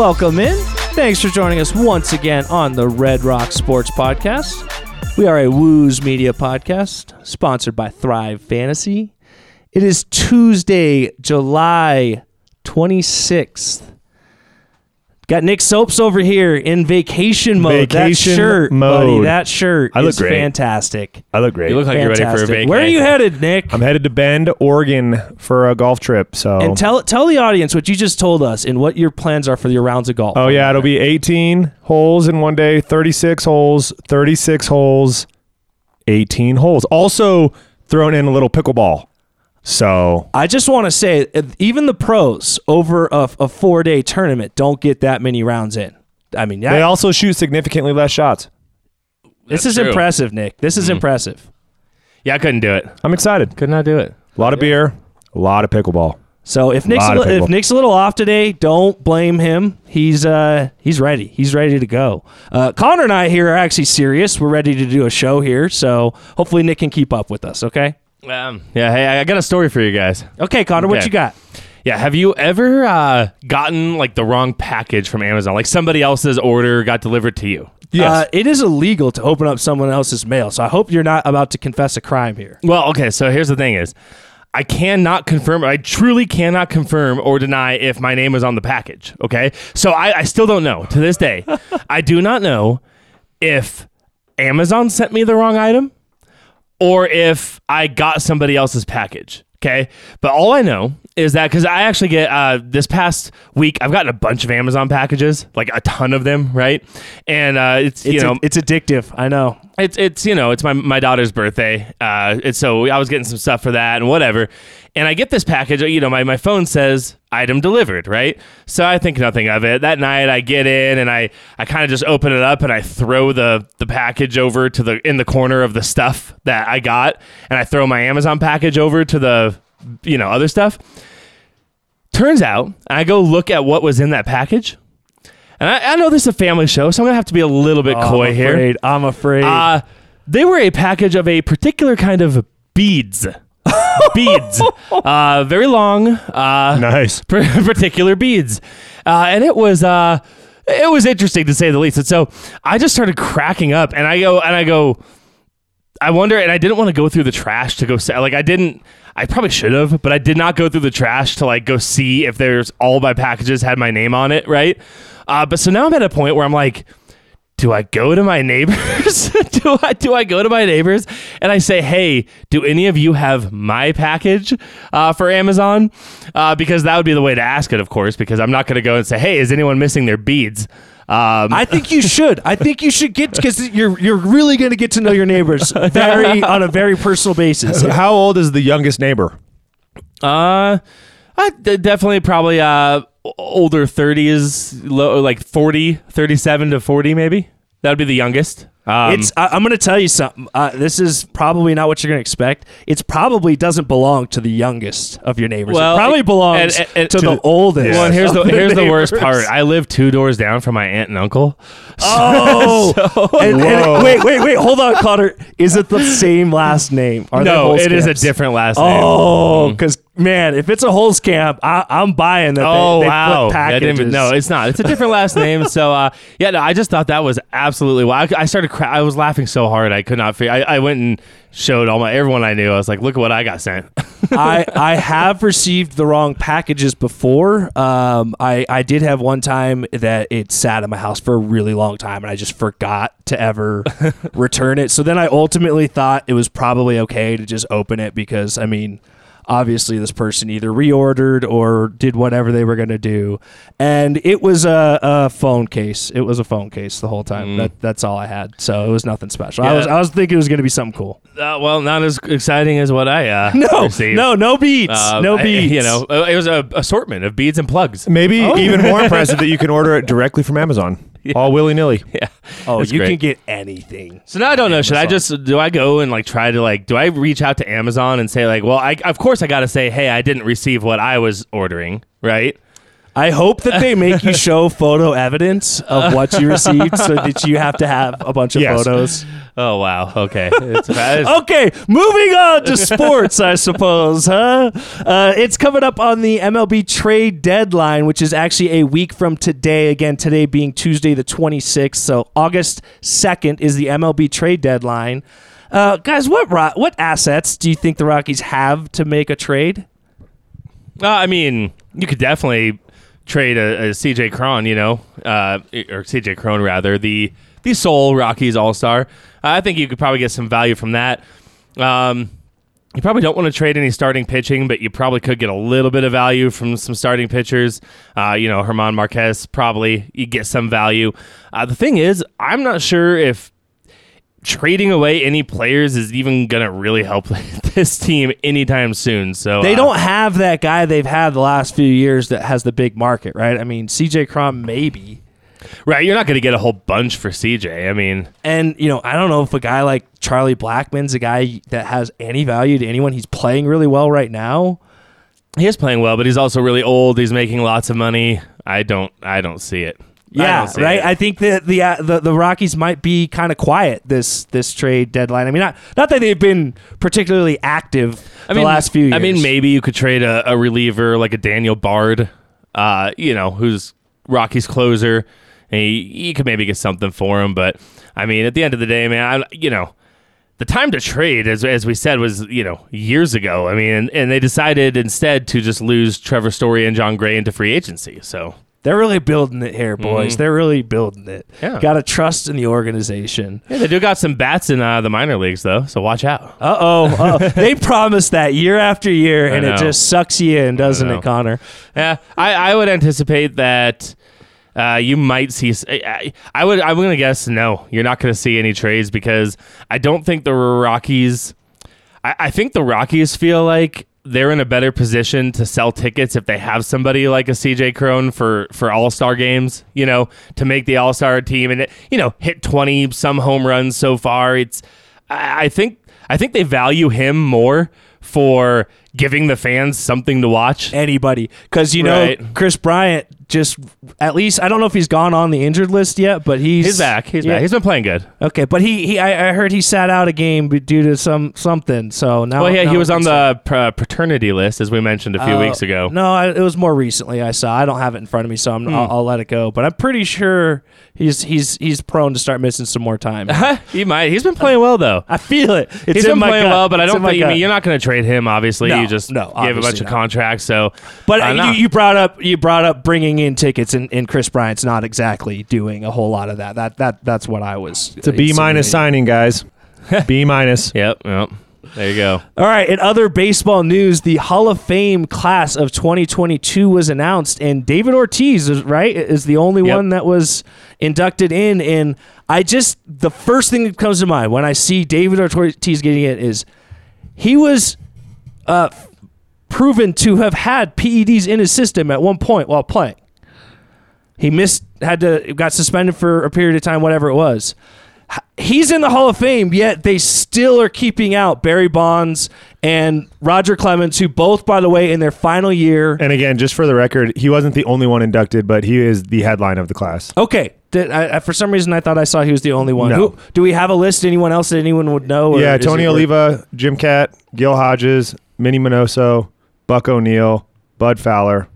Welcome in. Thanks for joining us once again on the Red Rock Sports Podcast. We are a Woos Media podcast sponsored by Thrive Fantasy. It is Tuesday, July 26th. Got Nick Soaps over here in vacation mode. that shirt, mode. buddy, that shirt I look is great. fantastic. I look great. You look like you're ready for a vacation. Where are you headed, Nick? I'm headed to Bend, Oregon for a golf trip. So, and tell tell the audience what you just told us and what your plans are for your rounds of golf. oh yeah, it'll be 18 holes in one day, 36 holes, 36 holes, 18 holes. Also thrown in a little pickleball. So I just want to say, uh, even the pros over a, a four day tournament don't get that many rounds in. I mean, they also shoot significantly less shots. this is true. impressive, Nick. This is impressive. Yeah, I couldn't do it. I'm excited. Could not do it. A lot of beer, a lot of pickleball. So if Nick's a Lot li- if. Nick's a little off today, don't blame him. He's uh he's ready. He's ready to go. Uh, Connor and I here are actually serious. We're ready to do a show here, so hopefully Nick can keep up with us. Okay. Um, yeah, hey, I got a story for you guys. Okay, Connor, what Okay. you got? Yeah, have you ever uh, gotten like the wrong package from Amazon? Like somebody else's order got delivered to you? Uh, it is illegal to open up someone else's mail, so I hope you're not about to confess a crime here. Well, okay, so here's the thing is I cannot confirm, I truly cannot confirm or deny if my name was on the package. Okay. So I, I still don't know to this day. I do not know if Amazon sent me the wrong item or if I got somebody else's package. Okay. But all I know is that because I actually get uh, this past week, I've gotten a bunch of Amazon packages, like a ton of them, right? And uh, it's, you It's, know, it's addictive. I know. it's it's you know it's my my daughter's birthday, uh, so I was getting some stuff for that and whatever, and I get this package. You know, my my phone says item delivered, right? So I think nothing of it. That night I get in and I I kind of just open it up and I throw the the package over to the in the corner of the stuff that I got, and I throw my Amazon package over to the you know other stuff. Turns out I go look at what was in that package. And I, I know this is a family show, so I'm gonna have to be a little bit coy I'm here. I'm afraid. Uh, they were a package of a particular kind of beads. beads. Uh, very long, uh, Nice. particular beads. Uh, and it was. Uh, it was interesting to say the least. And so I just started cracking up, and I go, and I go, I wonder, and I didn't want to go through the trash to go say, like, I didn't, I probably should have, but I did not go through the trash to like go see if there's all my packages had my name on it, right? Uh, but so now I'm at a point where I'm like, do I go to my neighbors? do I do I go to my neighbors and I say, hey, do any of you have my package uh, for Amazon? Uh, because that would be the way to ask it, of course, because I'm not going to go and say, hey, is anyone missing their beads? Um, I think you should. I think you should get because you're you're really going to get to know your neighbors very on a very personal basis. How old is the youngest neighbor? Uh, I d- definitely probably uh older 30s, low like 40, 37 to 40 maybe. That would be the youngest. Um, It's. I, I'm going to tell you something. Uh, this is probably not what you're going to expect. It's probably doesn't belong to the youngest of your neighbors. Well, it probably belongs and- and- to, to the, the- oldest. well, and here's the of here's the worst part. I live two doors down from my aunt and uncle. Oh, and- and- wait, wait, wait. Hold on, Connor. Is it the same last name? Are they no, Holzkamps? it is a different last name. Oh, because man, if it's a Holzkamp, I, I'm buying that. Oh they, they wow! Put I didn't even, packages. no, it's not. It's a different last name. So uh, yeah, no, I just thought that was absolutely wild. I, I started. I was laughing so hard I could not. Figure, I, I went and showed all my everyone I knew. I was like, look at what I got sent. I I have received the wrong packages before. Um, I I did have one time that it sat in my house for a really long time, and I just forgot to ever return it. So then I ultimately thought it was probably okay to just open it because I mean. Obviously, this person either reordered or did whatever they were going to do, and it was a, a phone case. It was a phone case the whole time. That, that's all I had. So it was nothing special. I was I was thinking it was going to be something cool. uh, well, not as exciting as what I uh, No, received. no, no beats, Uh, no I- you know, uh, it was a assortment of beads and plugs. Maybe even more impressive that you can order it directly from Amazon, all willy nilly. Yeah. Oh, That's you great. can get anything. So now I don't know. Should I just do I go and like try to like do I reach out to Amazon and say like, well, I of course I got to say, hey, I didn't receive what I was ordering, right? I hope that they make you show photo evidence of what you received, so that you have to have a bunch of Yes. photos. Oh wow. Okay. It's, that is- Okay, moving on to sports, I suppose, huh? Uh, it's coming up on the MLB trade deadline, which is actually a week from today. Again, today being Tuesday, the 26th. So August 2nd is the MLB trade deadline. Uh, guys, what ro- what assets do you think the Rockies have to make a trade? Uh, I mean, you could definitely trade a, a CJ Cron, you know, uh, or CJ Crone rather, the the sole Rockies All Star. I think you could probably get some value from that. Um, you probably don't want to trade any starting pitching, but you probably could get a little bit of value from some starting pitchers. Uh, you know, Germán Márquez probably you get some value. Uh, the thing is, I'm not sure if trading away any players is even gonna really help this team anytime soon. So They uh, don't have that guy they've had the last few years that has the big market, right? I mean, CJ Cron maybe. Right, you're not going to get a whole bunch for CJ. I mean, And, you know, I don't know if a guy like Charlie Blackmon's a guy that has any value to anyone. He's playing really well right now. he is playing well, but he's also really old. He's making lots of money. I don't, I don't see it. I Yeah, don't right. it. I think that the, uh, the the Rockies might be kind of quiet this this trade deadline. I mean, not not that they've been particularly active I mean, the last few years. I mean, maybe you could trade a, a reliever like a Daniel Bard, uh, you know, who's Rocky's closer, and you, you could maybe get something for him. But I mean, at the end of the day, man, I, you know, the time to trade, as as we said, was you know years ago. I mean, and, and they decided instead to just lose Trevor Story and Jon Gray into free agency. So they're really building it here, boys. They're really building it. Yeah. Got to trust in the organization. yeah, they do got some bats in uh, the minor leagues though. So watch out. Uh oh. they promise that year after year, and it just sucks you in, doesn't it, Connor? Yeah, I, I would anticipate that uh, you might see. I would. I'm going to guess no. You're not going to see any trades because I don't think the Rockies. I, I think the Rockies feel like they're in a better position to sell tickets if they have somebody like a CJ Crone for for All Star games. You know, to make the All Star team and you know hit 20 some home runs so far. It's. I, I think. I think they value him more for giving the fans something to watch. Anybody, because you know Right. Kris Bryant just at least I don't know if he's gone on the injured list yet, but he's He's back. He's Yeah. back. He's been playing good. Okay, but he, he I, I heard he sat out a game due to some something. So now, Well, yeah, now he was on the paternity list, as we mentioned a few Oh, weeks ago. No, I, it was more recently. I saw. I don't have it in front of me, so I'm, Hmm. I'll, I'll let it go. But I'm pretty sure he's he's he's prone to start missing some more time. he might. He's been playing well though. I feel it. It's He's been playing gut. well, but I don't think I mean, you're not going to trade him. Obviously, No, you just no, gave a bunch of contracts. So, But uh, you, you brought up you brought up bringing in tickets, and, and Kris Bryant's not exactly doing a whole lot of that. That that that's what I was. It's a B minus signing, guys. B minus. yep, yep. There you go. All right. In other baseball news, the Hall of Fame class of 2022 was announced, and David Ortiz is right is the only Yep. one that was inducted in. And I just the first thing that comes to mind when I see David Ortiz getting it is he was uh, proven to have had PEDs in his system at one point while playing. He missed, had to, got suspended for a period of time, whatever it was. He's in the Hall of Fame, yet they still are keeping out Barry Bonds and Roger Clemens, who both, by the way, in their final year. And again, just for the record, he wasn't the only one inducted, but he is the headline of the class. Okay, did, I, I- for some reason I thought I saw he was the only one. No. Who, do we have a list? Anyone else that anyone would know? or yeah, Tony Oliva, Jim Kaat, Gil Hodges, Minnie Minoso, Buck O'Neil, Bud Fowler.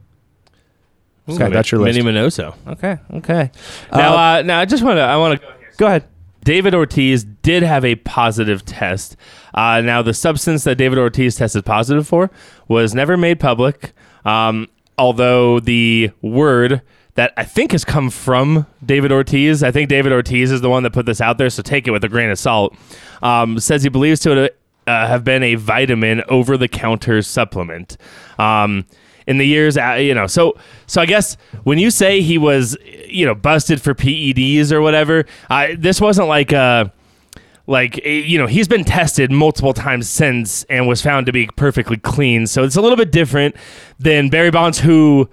Okay, that's your list. Minnie Minoso. Okay, okay. Now, Uh, uh, now I just want to. I want to. go ahead. David Ortiz did have a positive test. Uh, now, the substance that David Ortiz tested positive for was never made public, um, although the word that I think has come from David Ortiz, I think David Ortiz is the one that put this out there, so take it with a grain of salt, um, says he believes to uh, have been a vitamin over the counter supplement. Um, in the years, uh, you know, so so I guess when you say he was, you know, busted for PEDs or whatever, uh, this wasn't like a like eh, you know he's been tested multiple times since and was found to be perfectly clean. So it's a little bit different than Barry Bonds, who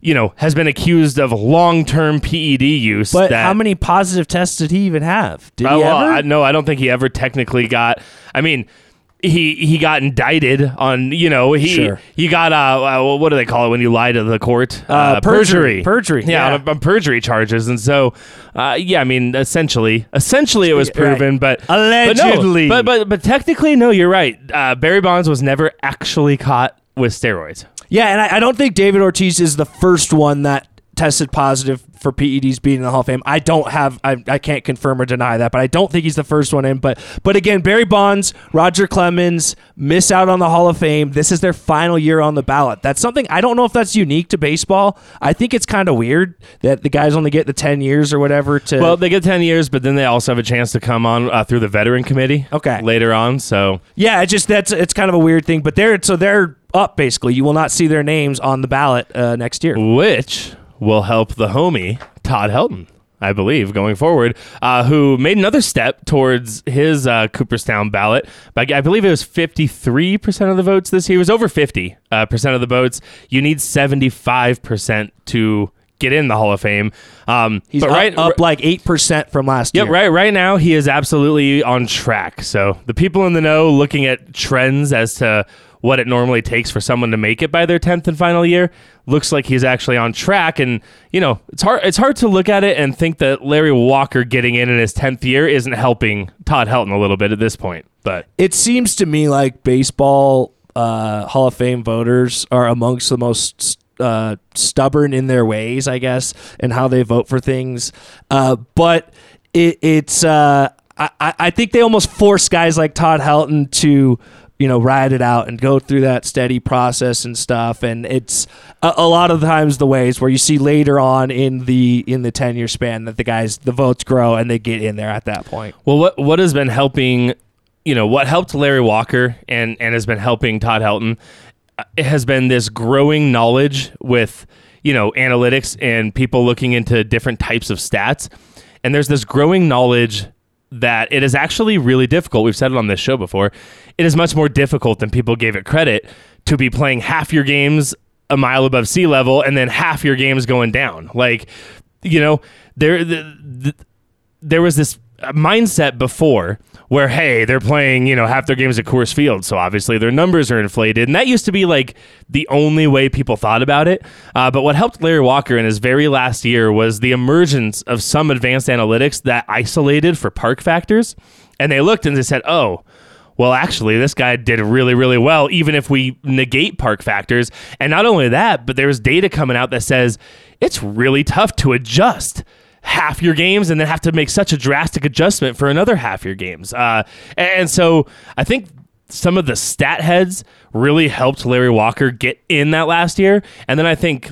you know has been accused of long-term PED use. But that- how many positive tests did he even have? Did uh, he well, ever? I, no, I don't think he ever technically got. I mean, he he got indicted on you know he Sure. he got uh, uh what do they call it when you lie to the court Uh, perjury. perjury Perjury, yeah, yeah. On, on perjury charges and so uh, yeah I mean essentially essentially it was Right. proven but Allegedly. but, no, but but but technically no you're right uh, Barry Bonds was never actually caught with steroids Yeah, and I, I don't think David Ortiz is the first one that tested positive for PEDs being in the Hall of Fame. I don't have, I, I can't confirm or deny that, but I don't think he's the first one in. But but again, Barry Bonds, Roger Clemens miss out on the Hall of Fame. This is their final year on the ballot. That's something I don't know if that's unique to baseball. I think it's kind of weird that the guys only get the ten years or whatever to. well they get 10 years but then they also have a chance to come on uh, through the veteran committee Okay. later on so yeah, it's just that's it's kind of a weird thing. But they're so they're up basically. You will not see their names on the ballot uh, next year. which will help the homie Todd Helton, I believe, going forward, uh, who made another step towards his uh, Cooperstown ballot. But I believe it was 53% of the votes this year. It was over 50 uh, percent of the votes. You need 75% to get in the Hall of Fame. Um, He's but up, right, up like eight percent from last Yep, year. right. Right now, he is absolutely on track. So the people in the know, looking at trends as to what it normally takes for someone to make it by their tenth and final year, looks like he's actually on track. And you know, it's hard. It's hard to look at it and think that Larry Walker getting in in his tenth year isn't helping Todd Helton a little bit at this point. But It seems to me like baseball uh, Hall of Fame voters are amongst the most uh, stubborn in their ways, I guess, and how they vote for things. Uh, but it, it's uh, I I think they almost force guys like Todd Helton to you know ride it out and go through that steady process and stuff. And it's a, a lot of times the ways where you see later on in the in the 10 year span that the guys the votes grow and they get in there at that point. Well, what what has been helping, you know, what helped Larry Walker and and has been helping Todd Helton, uh, has been this growing knowledge with you know analytics and people looking into different types of stats, and there's this growing knowledge that it is actually really difficult. We've said it on this show before. It is much more difficult than people gave it credit to be playing half your games a mile above sea level and then half your games going down. Like, you know, there the, the, there was this mindset before where hey they're playing you know half their games at Coors Field. So obviously their numbers are inflated. And that used to be like the only way people thought about it. Uh, but what helped Larry Walker in his very last year was the emergence of some advanced analytics that isolated for park factors. And they looked and they said oh well, actually, this guy did really, really well, even if we negate park factors. And not only that, but there's data coming out that says it's really tough to adjust half your games and then have to make such a drastic adjustment for another half your games. Uh, and, and so I think some of the stat heads really helped Larry Walker get in that last year. And then I think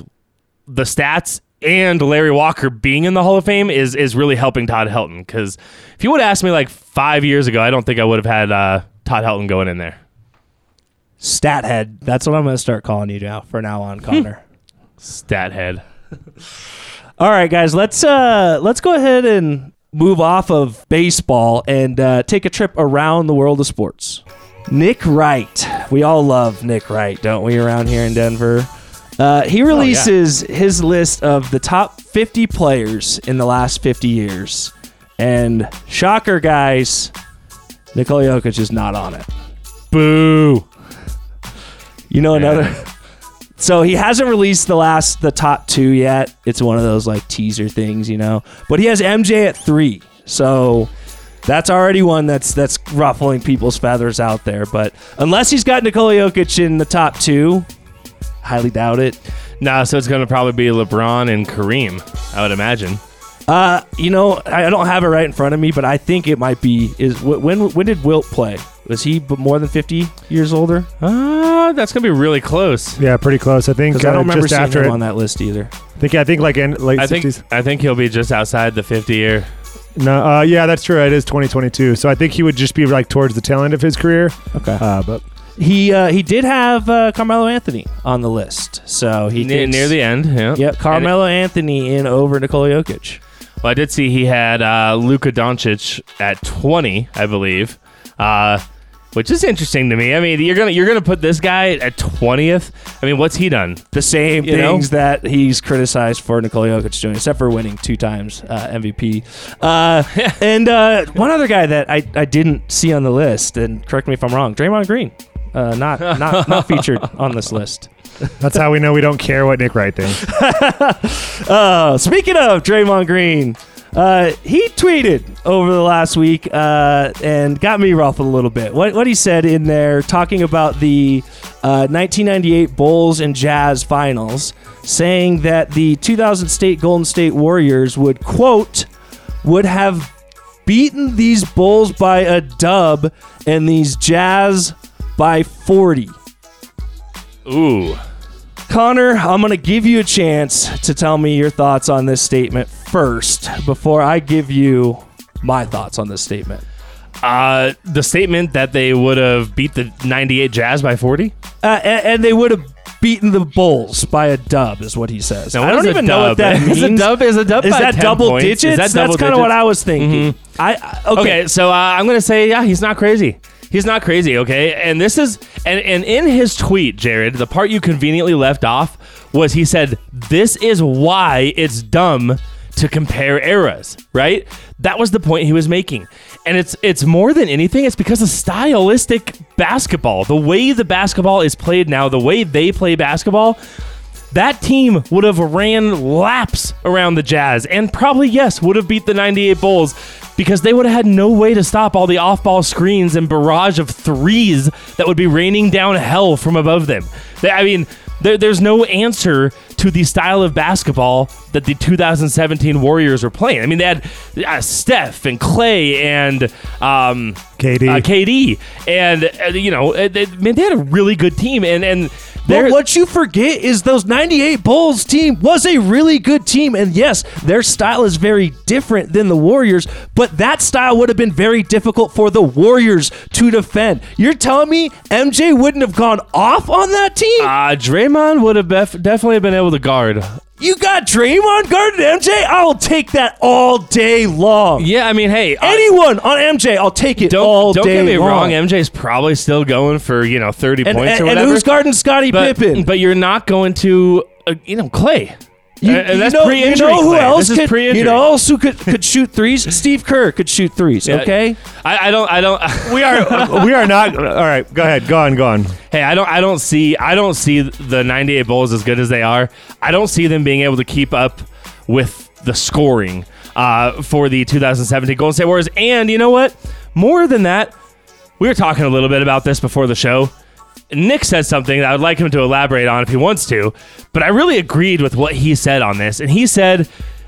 the stats and Larry Walker being in the Hall of Fame is is really helping Todd Helton. Because if you would have asked me like five years ago, I don't think I would have had uh, Todd Helton going in there. stat head that's what i'm going to start calling you now for now on connor Stat head. All right, guys, let's uh let's go ahead and move off of baseball and uh, take a trip around the world of sports. Nick Wright, we all love Nick Wright, don't we? Around here in Denver, uh, he releases his list of the top 50 players in the last 50 years, and shocker, guys, Nikola Jokic is not on it. Boo. You know another. So he hasn't released the last the top two yet. It's one of those like teaser things, you know. But he has MJ at three, so that's already one that's that's ruffling people's feathers out there. But unless he's got Nikola Jokic in the top two, highly doubt it. Nah, so it's to probably be LeBron and Kareem, I would imagine. Uh, you know, I I don't have it right in front of me, but I think it might be. Is when when did Wilt play? Was he b- more than fifty years older? Uh, that's going to be really close. Yeah, pretty close. I think Because I uh, don't remember just seeing after him it. on that list either. I think I think like in late I think 60s. I think he'll be just outside the 50 year. No, uh, yeah, that's true. It is 2022. So I think he would just be like towards the tail end of his career. Okay. Uh, but He uh, he did have uh, Carmelo Anthony on the list, so he near, thinks- near the end. Yeah. Yep, Carmelo Anthony in over Nikola Jokic. Well, I did see he had uh, Luka Doncic at 20, I believe. Uh, which is interesting to me. I mean, you're gonna you're gonna put this guy at twentieth. I mean, what's he done? the same You know? things that he's criticized for Nikola Jokic doing, except for winning two times uh, MVP. Uh, and uh, one other guy that I, I didn't see on the list, and correct me if I'm wrong, Draymond Green, uh, not not not featured on this list. That's how we know we don't care what Nick Wright thinks. Uh, speaking of Draymond Green, uh, he tweeted over the last week uh, and got me ruffled a little bit. What, what he said in there, talking about the uh, 1998 Bulls and Jazz finals, saying that the 2000 State Golden State Warriors would, quote, would have beaten these Bulls by a dub and these Jazz by 40. Ooh, Connor, I'm going to give you a chance to tell me your thoughts on this statement first before I give you my thoughts on this statement. uh, the statement that they would have beat the '98 Jazz by forty. Uh, and, and they would have beaten the Bulls by a dub, is what he says. Now, I don't even know what that means. Is a dub is a dub Is by that 10 double points? digits? Is that double That's kind of what? I was thinking. I, I okay. Okay, so uh, I'm gonna say yeah, he's not crazy. He's not crazy, okay? And this is and and in his tweet, Jared, the part you conveniently left off was he said, "This is why it's dumb to compare eras." Right? That was the point he was making. And it's it's more than anything, it's because of stylistic basketball. The way the basketball is played now, the way they play basketball, that team would have ran laps around the Jazz and probably, yes, would have beat the 98 Bulls because they would have had no way to stop all the off ball screens and barrage of threes that would be raining down hell from above them. I mean, there, there's no answer to the style of basketball that the 2017 Warriors were playing. I mean, they had uh, Steph and Clay and um, KD. uh, KD, and uh, you know, uh, they, man, they had a really good team, and and But what you forget is those 98 Bulls team was a really good team. And yes, their style is very different than the Warriors, but that style would have been very difficult for the Warriors to defend. You're telling me MJ wouldn't have gone off on that team? Uh, Draymond would have bef- definitely been able to guard. You got Draymond guarded MJ? I will take that all day long. Yeah, I mean, hey, Anyone on MJ, I'll take it don't all don't day get me long. wrong. MJ's probably still going for you know thirty and, points and- or whatever. and who's guarding Scottie but, Pippen? but you're not going to uh, you know Clay. You, and that's you know, pre-injury. You know who else could? You know else who could could shoot threes? Steve Kerr could shoot threes. Yeah. Okay. I, I don't. I don't. we are we are not. All right, go ahead. Go on. Go on. Hey, I don't. I don't see. I don't see the '98 Bulls as good as they are. I don't see them being able to keep up with the scoring uh, for the 2017 Golden State Warriors. And you know what? More than that, we were talking a little bit about this before the show. Nick said something that I would like him to elaborate on if he wants to, but I really agreed with what he said on this. And he said,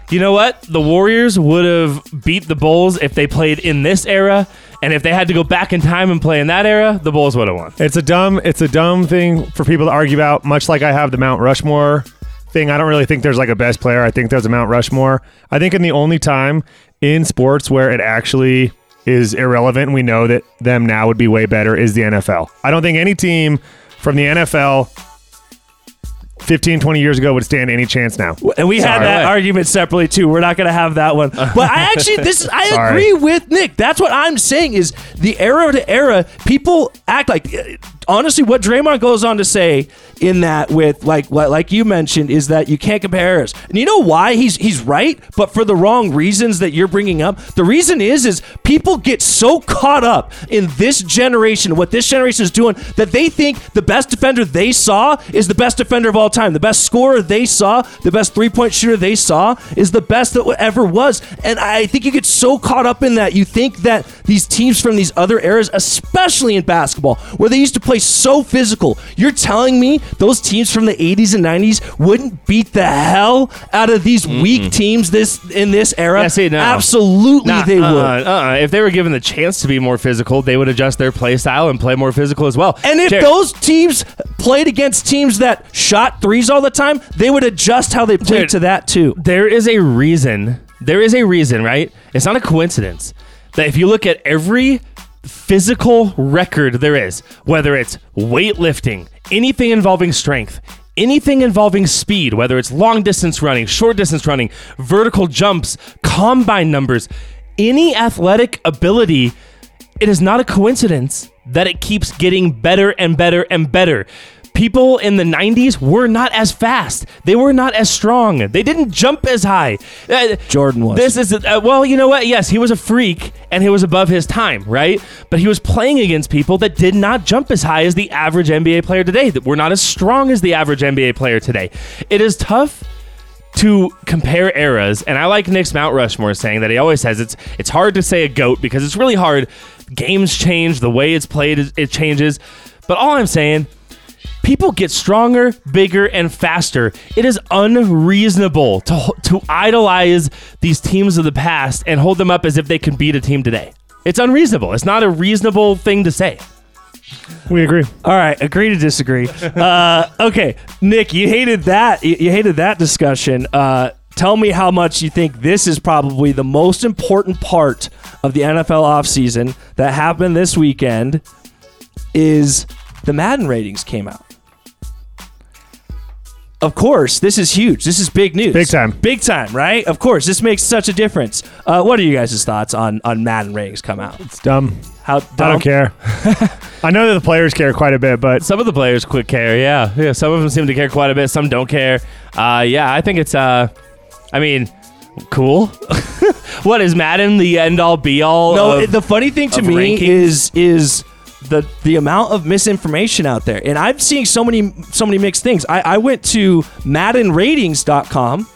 you know what? The Warriors would have beat the Bulls if they played in this era. And if they had to go back in time and play in that era, the Bulls would have won. It's a dumb. It's a dumb thing for people to argue about. Much like I have the Mount Rushmore thing. I don't really think there's like a best player. I think there's a Mount Rushmore. I think in the only time in sports where it actually is irrelevant, we know that them now would be way better, is the NFL. I don't think any team from the NFL 15, 20 years ago would stand any chance now. And we had that argument separately too. We're not going to have that one. But I actually, this is, I Sorry. agree with Nick. That's what I'm saying is the era to era, people act like. Honestly, what Draymond goes on to say in that with like what like you mentioned is that you can't compare us. And you know why he's he's right, but for the wrong reasons that you're bringing up. The reason is is people get so caught up in this generation, what this generation is doing, that they think the best defender they saw is the best defender of all time. The best scorer they saw, the best three point shooter they saw, is the best that ever was. And I think you get so caught up in that. You think that these teams from these other eras, especially in basketball, where they used to play so physical, you're telling me those teams from the 80s and 90s wouldn't beat the hell out of these weak teams this in this era? Yeah, see, no. Absolutely, Nah, they uh, would. Uh, if they were given the chance to be more physical, they would adjust their play style and play more physical as well. And if Jared, those teams played against teams that shot threes all the time, they would adjust how they played Dude. to that too. there is a reason, there is a reason, right? It's not a coincidence that if you look at every physical record there is, whether it's weightlifting, anything involving strength, anything involving speed, whether it's long distance running, short distance running, vertical jumps, combine numbers, any athletic ability, it is not a coincidence that it keeps getting better and better and better. People in the 90s were not as fast. They were not as strong. They didn't jump as high. Uh, Jordan was. This is, uh, well, you know what? Yes, he was a freak and he was above his time, right? But he was playing against people that did not jump as high as the average NBA player today, that were not as strong as the average NBA player today. It is tough to compare eras, and I like Nick's Mount Rushmore saying that he always says it's it's hard to say a goat because it's really hard. Games change, the way it's played it changes. But all I'm saying, people get stronger, bigger, and faster. It is unreasonable to to idolize these teams of the past and hold them up as if they can beat a team today. It's unreasonable. It's not a reasonable thing to say. We agree. All right, agree to disagree. uh, okay, Nick, you hated that. You, you hated that discussion. Uh, tell me how much you think this is probably the most important part of the NFL offseason that happened this weekend. Is the Madden ratings came out. Of course, this is huge. This is big news. Big time. Big time, right? Of course, this makes such a difference. Uh, what are you guys' thoughts on on Madden ratings come out? It's dumb. How I don't care. I know that the players care quite a bit, but Some of the players quit care, yeah, yeah. Some of them seem to care quite a bit. Some don't care. Uh, yeah, I think it's. Uh, I mean, cool. what is Madden the end all be all? No, of- the funny thing to me rankings? is is the the amount of misinformation out there, and I'm seeing so many so many mixed things. I, I went to MaddenRatings.com.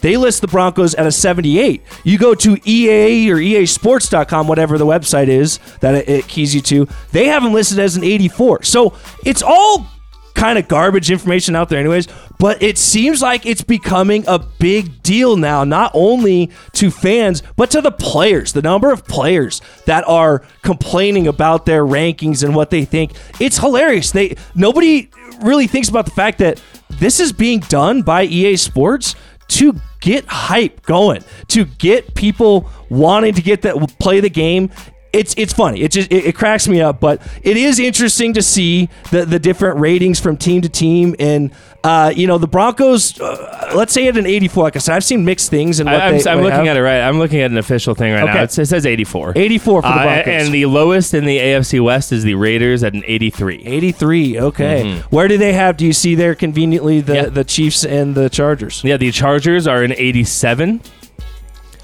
They list the Broncos at a 78. You go to EA or EASports.com, whatever the website is that it, it keys you to. They have them listed as an 84. So it's all kind of garbage information out there anyways but it seems like it's becoming a big deal now not only to fans but to the players the number of players that are complaining about their rankings and what they think. It's hilarious. They nobody really thinks about the fact that this is being done by EA Sports to get hype going to get people wanting to get that play the game it's it's funny. It just it, it cracks me up, but it is interesting to see the the different ratings from team to team. And uh, you know, the Broncos, uh, let's say at an 84. Like I said, I've seen mixed things. And I'm, I'm looking have. at it right. I'm looking at an official thing right now. Okay. It, says 84. 84 for the Uh, Broncos. and the lowest in the AFC West is the Raiders at an 83. 83. Okay, where do they have? Do you see there conveniently the Mm-hmm. Yeah. the Chiefs and the Chargers? Yeah, the Chargers are an 87,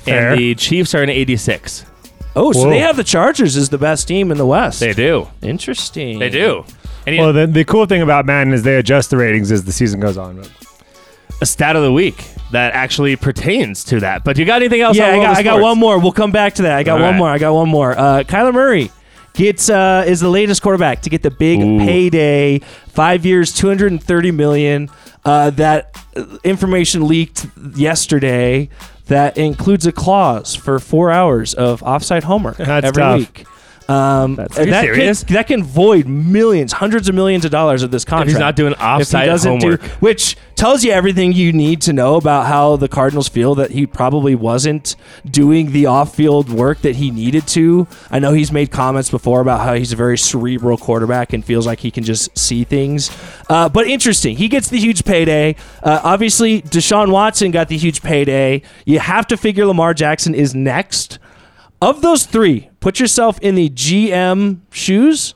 Fair. and the Chiefs are an 86. Oh, so Whoa. they have the Chargers as the best team in the West. They do. Interesting. They do. And well, the, the cool thing about Madden is they adjust the ratings as the season goes on. But a stat of the week that actually pertains to that. But you got anything else? Yeah, on I World got, of I got Sports? one more. We'll come back to that. I got All one right. more. I got one more. Uh, Kyler Murray gets uh, is the latest quarterback to get the big Ooh. payday. Five years, two hundred and thirty million. Uh, that uh, information leaked yesterday. That includes a clause for four hours of offside homework That's every tough. week. Um, That's- and Are you that serious? Can, that can void millions, hundreds of millions of dollars of this contract. He's not doing doesn't homework. which tells you everything you need to know about how the Cardinals feel that he probably wasn't doing the off-field work that he needed to. I know he's made comments before about how he's a very cerebral quarterback and feels like he can just see things. Uh, but interesting, he gets the huge payday. Uh, obviously, Deshaun Watson got the huge payday. You have to figure Lamar Jackson is next. Of those three, put yourself in the GM shoes.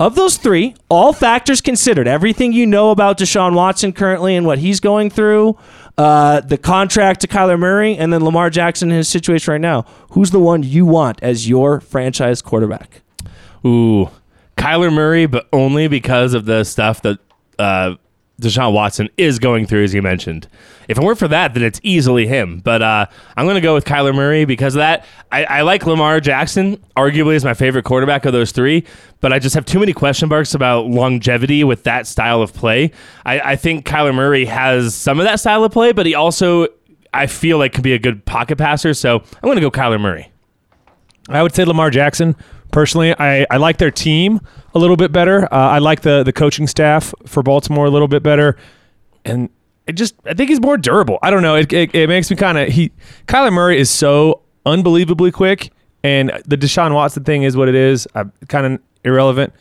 Of those three, all factors considered, everything you know about Deshaun Watson currently and what he's going through, uh, the contract to Kyler Murray, and then Lamar Jackson in his situation right now, who's the one you want as your franchise quarterback? Ooh, Kyler Murray, but only because of the stuff that uh, Deshaun Watson is going through, as you mentioned. If it weren't for that, then it's easily him. But uh, I'm going to go with Kyler Murray because of that. I, I like Lamar Jackson, arguably is my favorite quarterback of those three, but I just have too many question marks about longevity with that style of play. I, I think Kyler Murray has some of that style of play, but he also, I feel like, can be a good pocket passer. So I'm going to go Kyler Murray. I would say Lamar Jackson. Personally, I, I like their team a little bit better. Uh, I like the the coaching staff for Baltimore a little bit better, and it just I think he's more durable. I don't know. It it, it makes me kind of he Kyler Murray is so unbelievably quick, and the Deshaun Watson thing is what it is. Kind of irrelevant.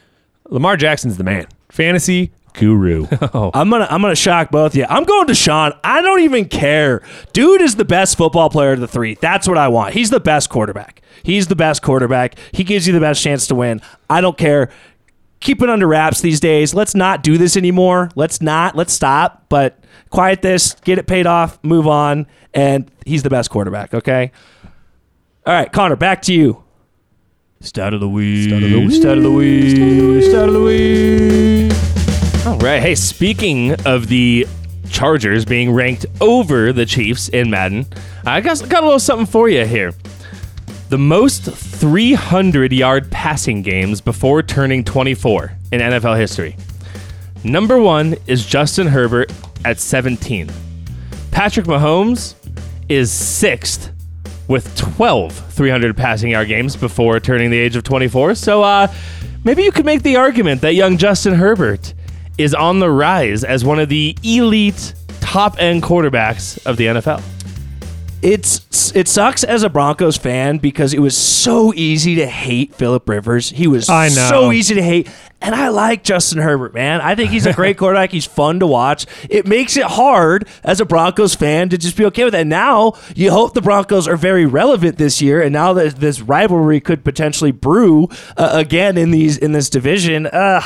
Lamar Jackson's the man. Fantasy guru. Oh. I'm gonna I'm gonna shock both of you. I'm going to Sean. I don't even care. Dude is the best football player of the three. That's what I want. He's the best quarterback. He's the best quarterback. He gives you the best chance to win. I don't care. Keep it under wraps these days. Let's not do this anymore. Let's not. Let's stop. But quiet this. Get it paid off. Move on. And he's the best quarterback. Okay. All right, Connor. Back to you. Start of the week. Start of the week. Start of the week. Start of the week. All right. Hey, speaking of the Chargers being ranked over the Chiefs in Madden, I got, got a little something for you here. The most 300 yard passing games before turning 24 in NFL history. Number one is Justin Herbert at 17. Patrick Mahomes is sixth with 12 300 passing yard games before turning the age of 24. So uh, maybe you could make the argument that young Justin Herbert is on the rise as one of the elite top end quarterbacks of the NFL. It's it sucks as a Broncos fan because it was so easy to hate Philip Rivers. He was I know. so easy to hate, and I like Justin Herbert, man. I think he's a great quarterback. He's fun to watch. It makes it hard as a Broncos fan to just be okay with that. Now you hope the Broncos are very relevant this year, and now that this rivalry could potentially brew uh, again in these in this division, uh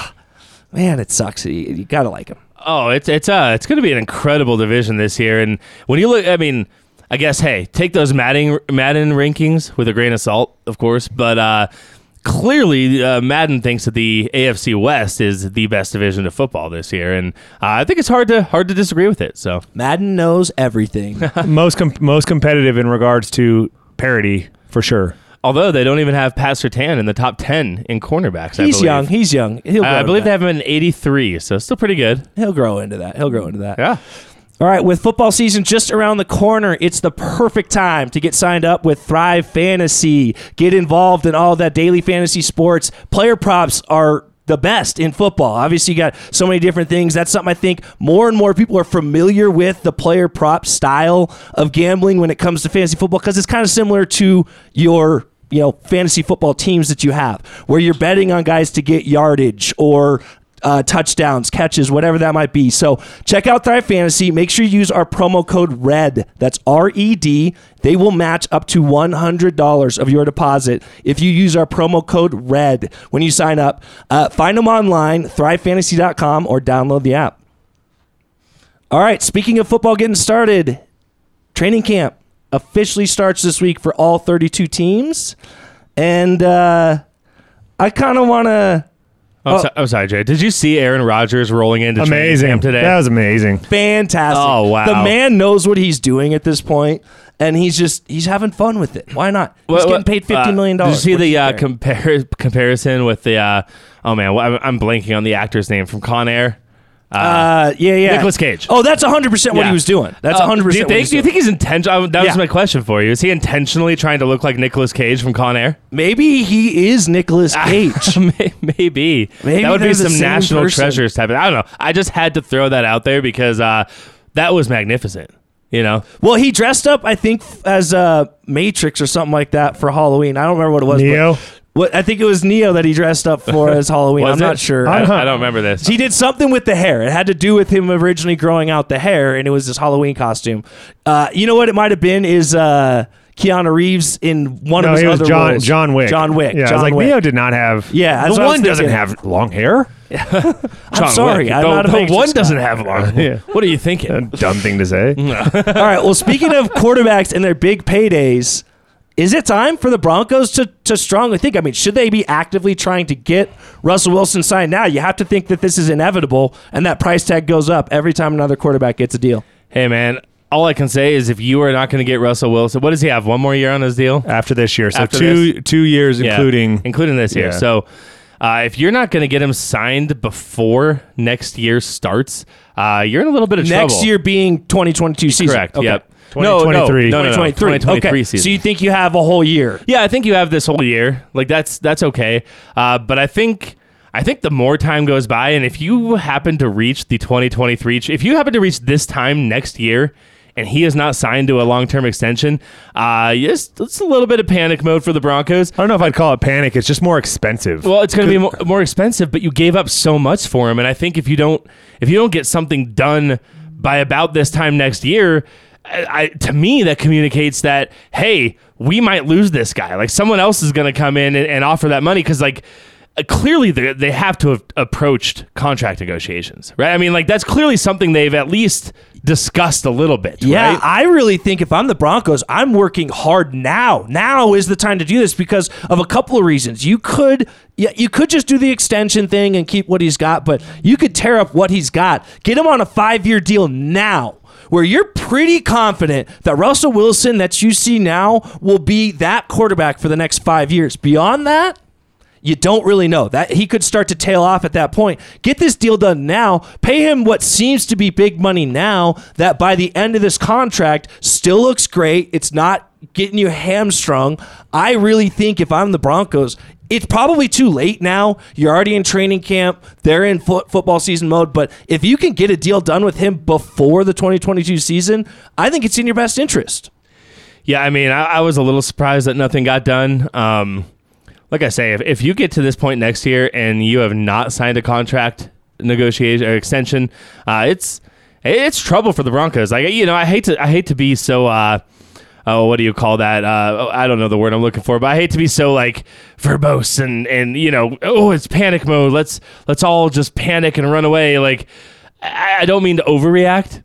man, it sucks. You, you gotta like him. Oh, it's it's uh it's going to be an incredible division this year, and when you look, I mean, I guess hey, take those Madden Madden rankings with a grain of salt, of course, but uh, clearly uh, Madden thinks that the AFC West is the best division of football this year, and uh, I think it's hard to hard to disagree with it. So Madden knows everything. most com- most competitive in regards to parity for sure. Although they don't even have Pat Surtain in the top ten in cornerbacks, he's young. He's young. He'll grow Uh, I believe they have him in eighty three, so still pretty good. He'll grow into that. He'll grow into that. Yeah. All right, with football season just around the corner, it's the perfect time to get signed up with Thrive Fantasy. Get involved in all that daily fantasy sports. Player props are the best in football. Obviously, you got so many different things. That's something I think more and more people are familiar with the player prop style of gambling when it comes to fantasy football because it's kind of similar to your you know fantasy football teams that you have where you're betting on guys to get yardage or uh, touchdowns, catches, whatever that might be. So check out Thrive Fantasy. Make sure you use our promo code RED. That's R E D. They will match up to $100 of your deposit if you use our promo code RED when you sign up. Uh, find them online, thrivefantasy.com, or download the app. All right, speaking of football getting started, training camp officially starts this week for all 32 teams. And uh, I kind of want to. I'm, so- I'm sorry, Jay. Did you see Aaron Rodgers rolling into training Amazing camp today? That was amazing. fantastic. Oh, wow. The man knows what he's doing at this point, and he's just he's having fun with it. Why not? He's What- getting what- paid fifty uh, million Did dollars. you see the uh, compar- comparison with the? Uh, oh man, well, I'm, I'm blanking on the actor's name from Con Air. Uh, yeah, yeah, Nicolas Cage. Oh, that's hundred percent what Yeah. he was doing. That's Uh, hundred Do you percent. think? Do you think he's intentional? That was Yeah. my question for you. Is he intentionally trying to look like Nicolas Cage from Con Air? maybe he is Nicolas Cage? May- Maybe. Maybe that would they're be the some same national person. treasures type. Of, I don't know. I just had to throw that out there because uh, that was magnificent. You know, well, he dressed up, I think, as uh, Matrix or something like that for Halloween. I don't remember what it was. but- Neo. What I think it was Neo that he dressed up for as Halloween. I'm not sure. I. I don't remember this. He did something with the hair. It had to do with him originally growing out the hair, and it was this Halloween costume. Uh, you know what it might have been is uh, Keanu Reeves in one No, of his he was other John roles. John Wick. John Wick. Yeah, I John was like Wick. Neo did not have. Yeah, the what I was one doesn't have long hair. I'm sorry, I'm the, not the one doesn't have long. Yeah. What are you thinking? A Dumb thing to say. All right. Well, speaking of quarterbacks and their big paydays, is it time for the Broncos to, to strongly think? I mean, should they be actively trying to get Russell Wilson signed now? You have to think that this is inevitable and that price tag goes up every time another quarterback gets a deal. Hey, man. All I can say is if you are not going to get Russell Wilson, what does he have? One more year on his deal? After this year, so After two two years, Yeah, including including this year. Yeah. So uh, if you're not going to get him signed before next year starts, uh, you're in a little bit of trouble. Next year being 2022 season. correct? Okay. Yep. No, no, 2023. No, no, no, 2023. 2023 okay. season. So you think you have a whole year? Yeah, I think you have this whole year. Like that's that's okay. Uh, but I think I think the more time goes by, and if you happen to reach the 2023, if you happen to reach this time next year and he is not signed to a long term extension, uh, yes, it's a little bit of panic mode for the Broncos. I don't know if I'd call it panic. It's just more expensive. Well, it's going to be more, more expensive, but you gave up so much for him, and I think if you don't if you don't get something done by about this time next year, I, I, to me that communicates that hey, we might lose this guy. Like someone else is going to come in and, and offer that money because like uh, clearly they, they have to have approached contract negotiations, right? I mean, like that's clearly something they've at least discussed a little bit. Yeah, right? I really think if I'm the Broncos, I'm working hard now. Now is the time to do this because of a couple of reasons. You could yeah, you could just do the extension thing and keep what he's got, but you could tear up what he's got. Get him on a 5-year deal now. Where you're pretty confident that Russell Wilson that you see now will be that quarterback for the next 5 years. Beyond that, you don't really know that he could start to tail off at that point. Get this deal done now. Pay him what seems to be big money now. That by the end of this contract still looks great. It's not getting you hamstrung. I really think if I'm the Broncos, it's probably too late now. You're already in training camp. They're in fo- football season mode. But if you can get a deal done with him before the 2022 season, I think it's in your best interest. Yeah, I mean, I, I was a little surprised that nothing got done. Um, like I say, if, if you get to this point next year and you have not signed a contract negotiation or extension, uh, it's it's trouble for the Broncos. Like you know, I hate to I hate to be so. Uh, oh, what do you call that? Uh, I don't know the word I'm looking for, but I hate to be so like verbose and and you know, oh, it's panic mode. Let's let's all just panic and run away. Like I, I don't mean to overreact,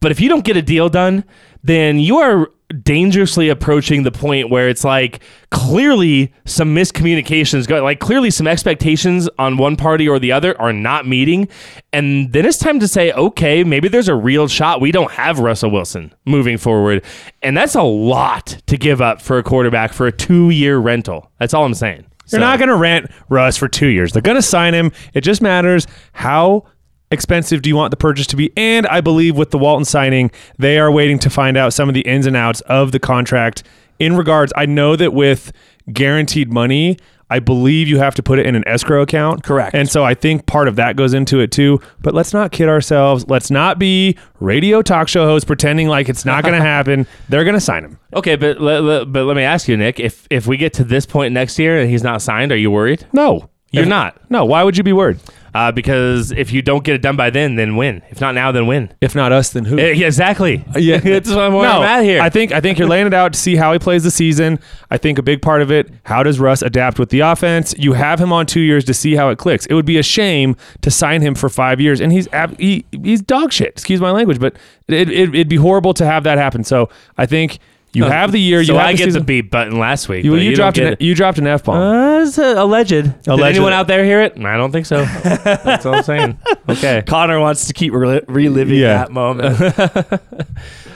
but if you don't get a deal done, then you are dangerously approaching the point where it's like clearly some miscommunications go like clearly some expectations on one party or the other are not meeting. And then it's time to say okay maybe there's a real shot. We don't have Russell Wilson moving forward. And that's a lot to give up for a quarterback for a 2-year rental. That's all I'm saying. They're not going to rent Russ for two years. They're going to sign him. It just matters how expensive do you want the purchase to be. And I believe with the Walton signing, they are waiting to find out some of the ins and outs of the contract. In regards, I know that with guaranteed money, I believe you have to put it in an escrow account. Correct. And so I think part of that goes into it too. But let's not kid ourselves. Let's not be radio talk show hosts pretending like it's not going to happen. They're going to sign him. Okay, but let, let- but let me ask you Nick, if if we get to this point next year and he's not signed, are you worried? No. You're If- not. No. Why would you be worried? Uh, because if you don't get it done by then, then win. If not now, then win. If not us, then who? Eh, yeah, exactly. Yeah, that's what I'm, no, at here. I think I think you're laying it out to see how he plays the season. I think a big part of it, how does Russ adapt with the offense? You have him on two years to see how it clicks. It would be a shame to sign him for five years, and he's ab- he, he's dog shit. Excuse my language, but it, it, it'd be horrible to have that happen. So I think you have the year. so you have I the get season. the beat button last week. you, but you, don't dropped an it. you dropped an f bomb. Uh, it's uh, alleged. Did anyone out there hear it? I don't think so. That's all I'm saying. Okay. Connor wants to keep rel- reliving Yeah. that moment.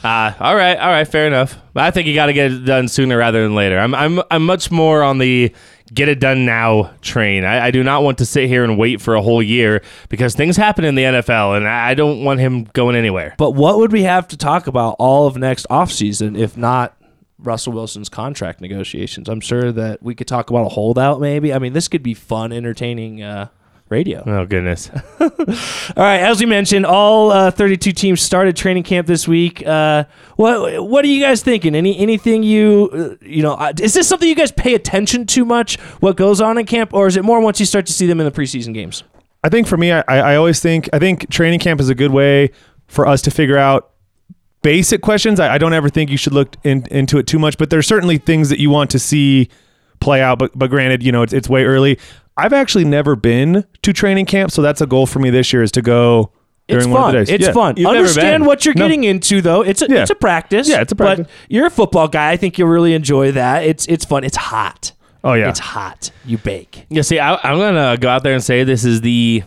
Uh, all right. All right. Fair enough. But I think you got to get it done sooner rather than later. I'm I'm I'm much more on the get it done now train. I, I do not want to sit here and wait for a whole year because things happen in the NFL, and I don't want him going anywhere. But what would we have to talk about all of next offseason if not Russell Wilson's contract negotiations? I'm sure that we could talk about a holdout maybe. I mean, this could be fun, entertaining uh, radio. Oh goodness. All right, as we mentioned, all uh, 32 teams started training camp this week. Uh, what what are you guys thinking? Any anything you uh, you know? Uh, is this something you guys pay attention to much? What goes on in camp, or is it more once you start to see them in the preseason games? I think for me, I, I always think I think training camp is a good way for us to figure out basic questions. I, I don't ever think you should look in, into it too much, but there's certainly things that you want to see play out. But but granted, you know it's it's way early. I've actually never been to training camp, so that's a goal for me this year is to go It's during one fun. of the days. It's Yeah. fun. You've Understand what you're No. getting into, though. It's a, Yeah. it's a practice. Yeah, it's a practice. But you're a football guy. I think you'll really enjoy that. It's it's fun. It's hot. Oh yeah, It's hot. You bake. Yeah, see, I, I'm gonna go out there and say this is the,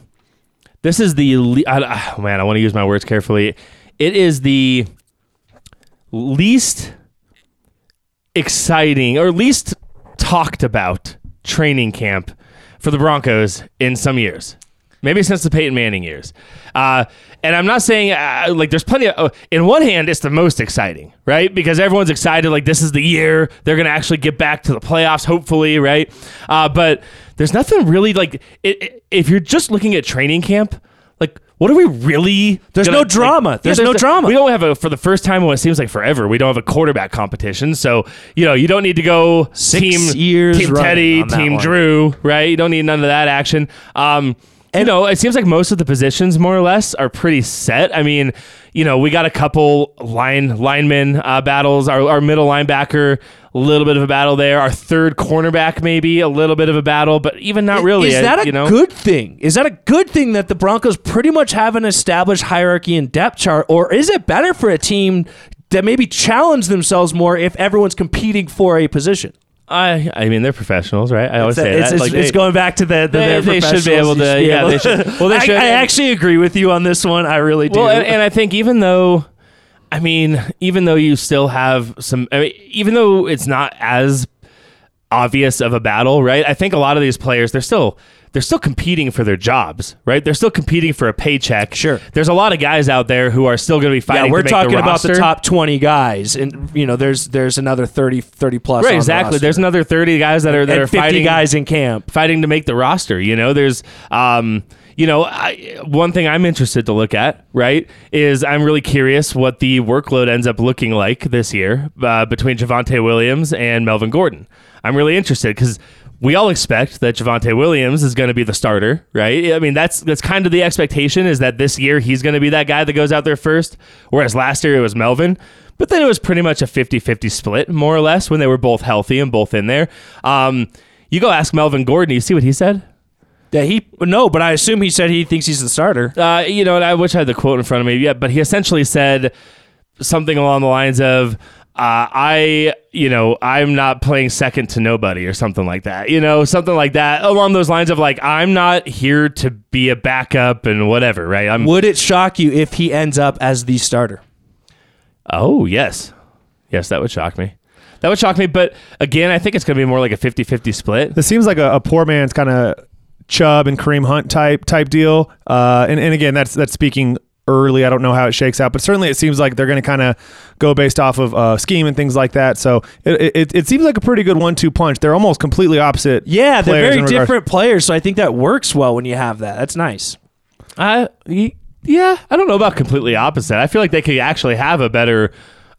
this is the, le- I, oh man, I want to use my words carefully. It is the least exciting or least talked about training camp for the Broncos in some years. Maybe since the Peyton Manning years. Uh, and I'm not saying, uh, like, there's plenty of, oh, in one hand, it's the most exciting, right? Because everyone's excited, like, this is the year they're going to actually get back to the playoffs, hopefully, right? Uh, but there's nothing really, like, it, it- if you're just looking at training camp, like, what are we really? There's gonna- no drama. There's no drama. We don't have a for the first time in what seems like forever. We don't have a quarterback competition. So you know you don't need to go Six team years team Teddy, team one. Drew, right? You don't need none of that action. Um, you know, it seems like most of the positions, more or less, are pretty set. I mean, you know, we got a couple line linemen uh, battles. Our, our middle linebacker, a little bit of a battle there. Our third cornerback, maybe a little bit of a battle, but even not really. Is I- that a you know? good thing? Is that a good thing that the Broncos pretty much have an established hierarchy and depth chart, or is it better for a team that maybe challenge themselves more if everyone's competing for a position? I I mean, they're professionals, right? I always say it's, that. it's, Like, it's they- going back to the, the they- they're should be able to- yeah, able they should- well, they I, should. I actually agree with you on this one. I really do. Well, and, and I think even though, I mean, even though you still have some, I mean, even though it's not as obvious of a battle, right? I think a lot of these players they're still they're still competing for their jobs, right? They're still competing for a paycheck. Sure. There's a lot of guys out there who are still going to be fighting. yeah, we're talking the about the top 20 guys, and you know, there's there's another 30, 30 plus. Right, the exactly. roster. There's another 30 guys that are that and are 50 fighting guys in camp. fighting to make the roster. You know, there's, um, you know, I, one thing I'm interested to look at, right, is I'm really curious what the workload ends up looking like this year uh, between Javonte Williams and Melvin Gordon. I'm really interested because we all expect that Javonte Williams is going to be the starter, right? I mean, that's that's kind of the expectation is that this year he's going to be that guy that goes out there first, whereas last year it was Melvin. But then it was pretty much a 50-50 split, more or less, when they were both healthy and both in there. Um, you go ask Melvin Gordon. You see what he said? That he no, but I assume he said he thinks he's the starter. Uh, you know, and I wish I had the quote in front of me. Yeah, but he essentially said something along the lines of, uh, "I, you know, I'm not playing second to nobody" or something like that. You know, something like that along those lines of like, "I'm not here to be a backup and whatever." Right? I'm. Would it shock you if he ends up as the starter? Oh yes, yes, that would shock me. That would shock me. But again, I think it's going to be more like a 50-50 split. This seems like a, a poor man's kind of Chubb and Kareem Hunt type type deal. Uh, and, and again, that's that's speaking early. I don't know how it shakes out, but certainly it seems like they're going to kind of go based off of uh, scheme and things like that. So it, it, it seems like a pretty good one-two punch. They're almost completely opposite. Yeah, they're very regards- different players, so I think that works well when you have that. That's nice. I y- yeah, I don't know about completely opposite. I feel like they could actually have a better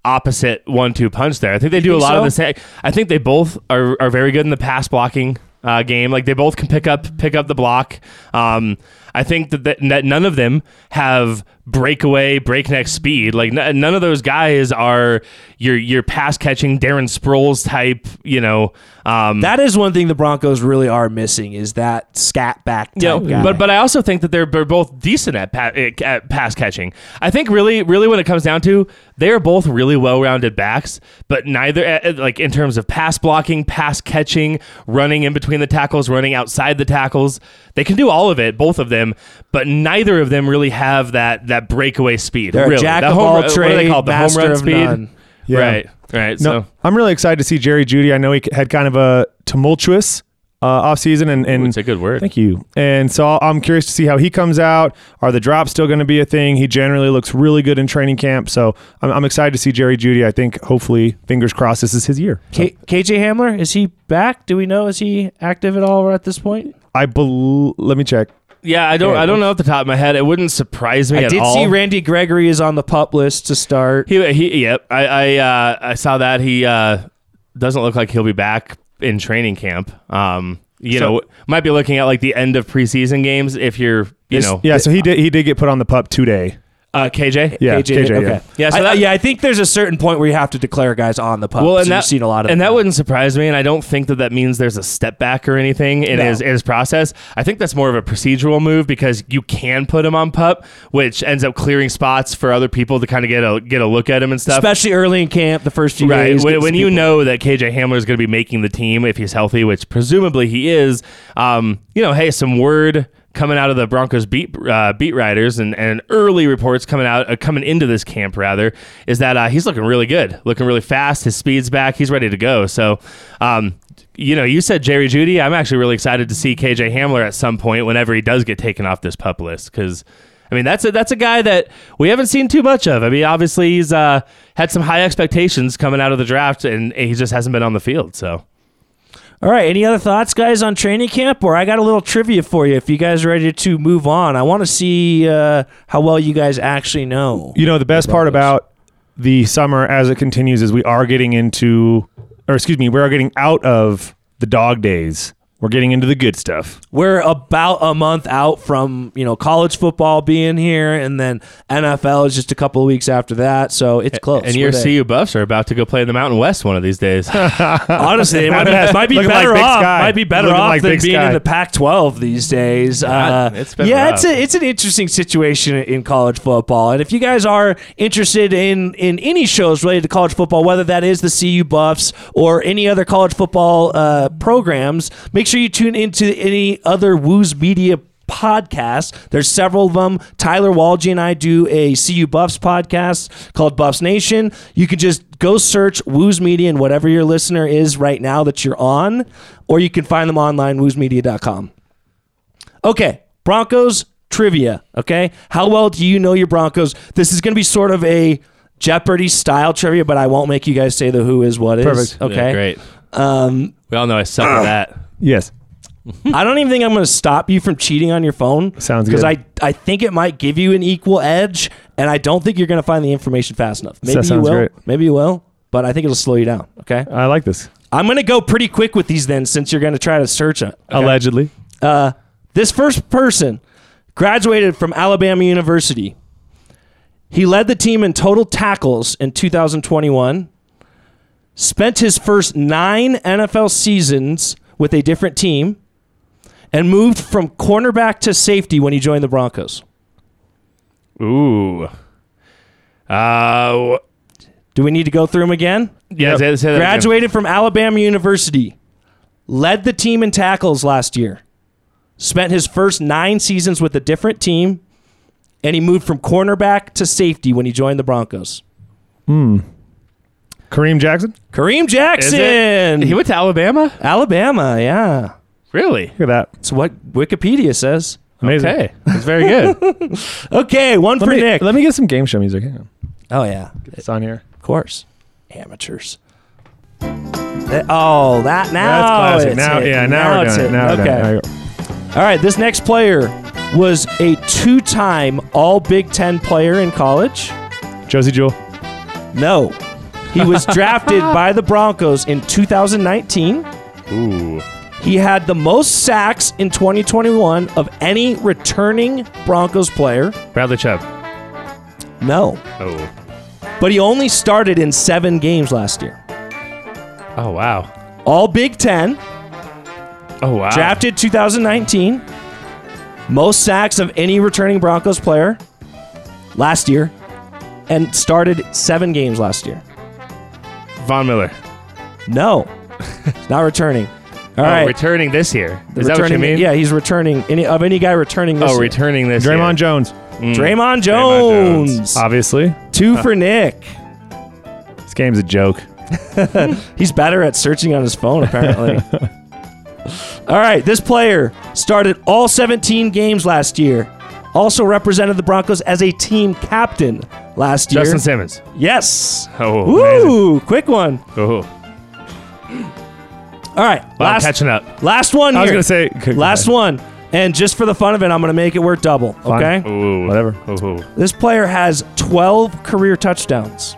opposite one-two punch there. I think they do a think lot of the same. I think they both are, are very good in the pass blocking uh, game. Like they both can pick up pick up the block. Um, I think that, that that none of them have breakaway breakneck speed. Like n- none of those guys are your your pass catching Darren Sproles type. You know. Um, That is one thing the Broncos really are missing is that scat back yeah, guy. but but I also think that they're, they're both decent at, pa- at pass catching. I think really really when it comes down to they are both really well rounded backs, but neither uh, like in terms of pass blocking, pass catching, running in between the tackles, running outside the tackles, they can do all of it, both of them. But neither of them really have that that breakaway speed. They're a really, jack The of home all run- what they call it? The home master run of speed. none. Yeah. Right, right. No, so I'm really excited to see Jerry Jeudy. I know he had kind of a tumultuous uh, offseason, and, and it's a good word. Thank you. And so I'm curious to see how he comes out. Are the drops still going to be a thing? He generally looks really good in training camp. So I'm, I'm excited to see Jerry Jeudy. I think hopefully, fingers crossed, this is his year. K- KJ Hamler, is he back? Do we know? Is he active at all at this point? I believe. let me check. Yeah, I don't I don't know off the top of my head. It wouldn't surprise me I at did all. see Randy Gregory is on the pup list to start. He, he, yep. I, I, uh, I saw that. He uh, doesn't look like he'll be back in training camp. Um, you So- know, might be looking at like the end of preseason games if you're, you know, Yeah, so he did he did get put on the pup today. Uh, KJ. Yeah, KJ, KJ, okay. yeah. Yeah, so I, that- yeah, I think there's a certain point where you have to declare guys on the pup. Well, so and that, you've seen a lot of and that wouldn't surprise me. And I don't think that that means there's a step back or anything in No. his in his process. I think that's more of a procedural move because you can put him on pup, which ends up clearing spots for other people to kind of get a get a look at him and stuff. especially early in camp, the first few Right. days. When, when you know that KJ Hamler is going to be making the team if he's healthy, which presumably he is, um, you know, hey, some word coming out of the Broncos beat uh, beat writers and, and early reports coming out uh, coming into this camp rather is that uh, he's looking really good, looking really fast. His speed's back. He's ready to go. So. Um, you know, you said Jerry Jeudy. I'm actually really excited to see KJ Hamler at some point whenever he does get taken off this pup list because I mean, that's a that's a guy that we haven't seen too much of. I mean, obviously he's uh, had some high expectations coming out of the draft, and he just hasn't been on the field. So All right. Any other thoughts, guys, on training camp? Or I got a little trivia for you. If you guys are ready to move on, I want to see uh, how well you guys actually know. You know, the best part about the summer as it continues is we are getting into, or excuse me, we are getting out of the dog days. We're getting into the good stuff. We're about a month out from you know college football being here, and then NFL is just a couple of weeks after that. So it's close. And your. CU Buffs are about to go play in the Mountain West one of these days. Honestly, it might be, might be better off. Might be better Looking off like than being Sky. in the Pac-12 these days. Uh, it's yeah, rough. it's a, it's an interesting situation in college football. And if you guys are interested in in any shows related to college football, whether that is the CU Buffs or any other college football uh, programs, make sure you tune into any other Woos Media podcasts. There's several of them. Tyler Walgie and I do a CU Buffs podcast called Buffs Nation. You can just go search Woos Media and whatever your listener is right now that you're on, or you can find them online, woosmedia.com. Okay, Broncos trivia. Okay, how well do you know your Broncos? This is going to be sort of a Jeopardy style trivia, but I won't make you guys say the who is what is. Perfect. Okay, Yeah, great. Um, We all know I suck at that. Yes. I don't even think I'm going to stop you from cheating on your phone. Sounds Because good. I, I think it might give you an equal edge, and I don't think you're going to find the information fast enough. Maybe you sounds will. great. Maybe you will, but I think it'll slow you down. Okay. I like this. I'm going to go pretty quick with these then, since you're going to try to search it. Allegedly. Uh, this first person graduated from Alabama University. He led the team in total tackles in 2021. Spent his first nine NFL seasons with a different team, and moved from cornerback to safety when he joined the Broncos. Ooh. Uh, Do we need to go through them again? yeah, Yep. say, say that again. Graduated from Alabama University. Led the team in tackles last year. Spent his first nine seasons with a different team. And he moved from cornerback to safety when he joined the Broncos. Kareem Jackson. Kareem Jackson. He went to Alabama? Alabama, yeah. Really? Look at that. It's what Wikipedia says. Amazing. Okay. That's very good. Okay, one for Let me, Nick. let me get some game show music. Hang on. oh, yeah. It's on here. Of course. Amateurs. Uh, Oh, that now. That's classic. it's Now, hitting. yeah, now, we're it's done. it. hitting. Now we're okay. done. it. There you go. All right, this next player was a two-time All Big Ten player in college. Josey Jewell. No, he was drafted by the Broncos in 2019. Ooh. He had the most sacks in 2021 of any returning Broncos player. Bradley Chubb. No, Oh. but he only started in seven games last year. Oh, wow. All Big Ten, Oh, wow. drafted 2019. Most sacks of any returning Broncos player last year, and started seven games last year. Von Miller. No, not returning. All oh, right, returning this year. Is that what you mean? Yeah, he's returning. Any of any guy returning this Oh, year. returning this Dre'Mont year. Jones. Mm. Dre'Mont Dre'Mont Jones. Jones. Obviously. Two for Nick. This game's a joke. He's better at searching on his phone, apparently. all right, this player started all 17 games last year. Also represented the Broncos as a team captain last year. Justin Simmons. yes. Oh, amazing. Woo! Quick one. Oh. All right, Wow, last catching up. last one I was here. going to say. okay, go last ahead. one. And just for the fun of it, I'm going to make it work double. Fine. Okay. Ooh. Whatever. Ooh. This player has 12 career touchdowns.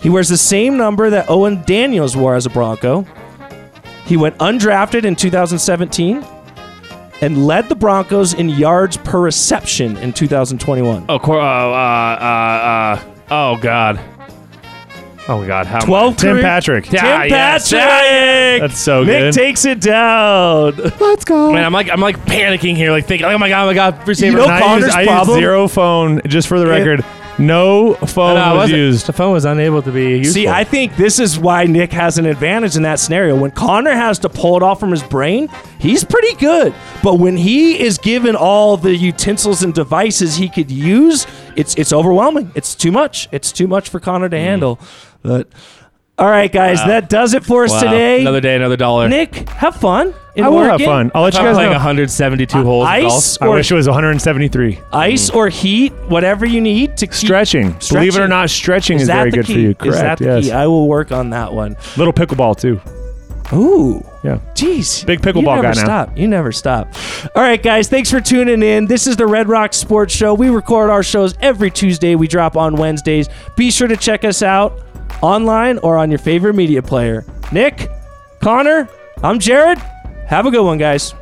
He wears the same number that Owen Daniels wore as a Bronco. He went undrafted in 2017 and led the Broncos in yards per reception in 2021. Oh, cor- uh, uh, uh, uh, oh, God. Oh, God. How 12 Tim career- Patrick. Tim Yeah, yes. Patrick. That's so good. Nick good. takes it down. Let's go. Man, I'm like I'm like panicking here, like thinking, oh my god, oh my god, receiver. You know And I Connor's used, I used problem? zero phone, just for the record. No phone No, I was wasn't- used. The phone was unable to be useful. See, I think this is why Nick has an advantage in that scenario. When Connor has to pull it off from his brain, he's pretty good. But when he is given all the utensils and devices he could use, it's it's overwhelming. It's too much. It's too much for Connor to hmm. handle. But all right, guys, that does it for us Wow. today. Another day, another dollar. Nick, have fun. in I will have fun. I'll let you I'm guys playing know. 172 uh, holes. Ice golf. I wish it was 173. Ice mm. or heat, whatever you need to keep- Stretching. Believe it or not, stretching is, very good for you. Correct. Is that the yes. key? I will work on that one. Little pickleball too. Ooh. Yeah. Jeez. Big pickleball you guy now. stop. You never stop. All right, guys. Thanks for tuning in. This is the Red Rock Sports Show. We record our shows every Tuesday. We drop on Wednesdays. Be sure to check us out online or on your favorite media player. Nick, Connor, I'm Jared. Have a good one, guys.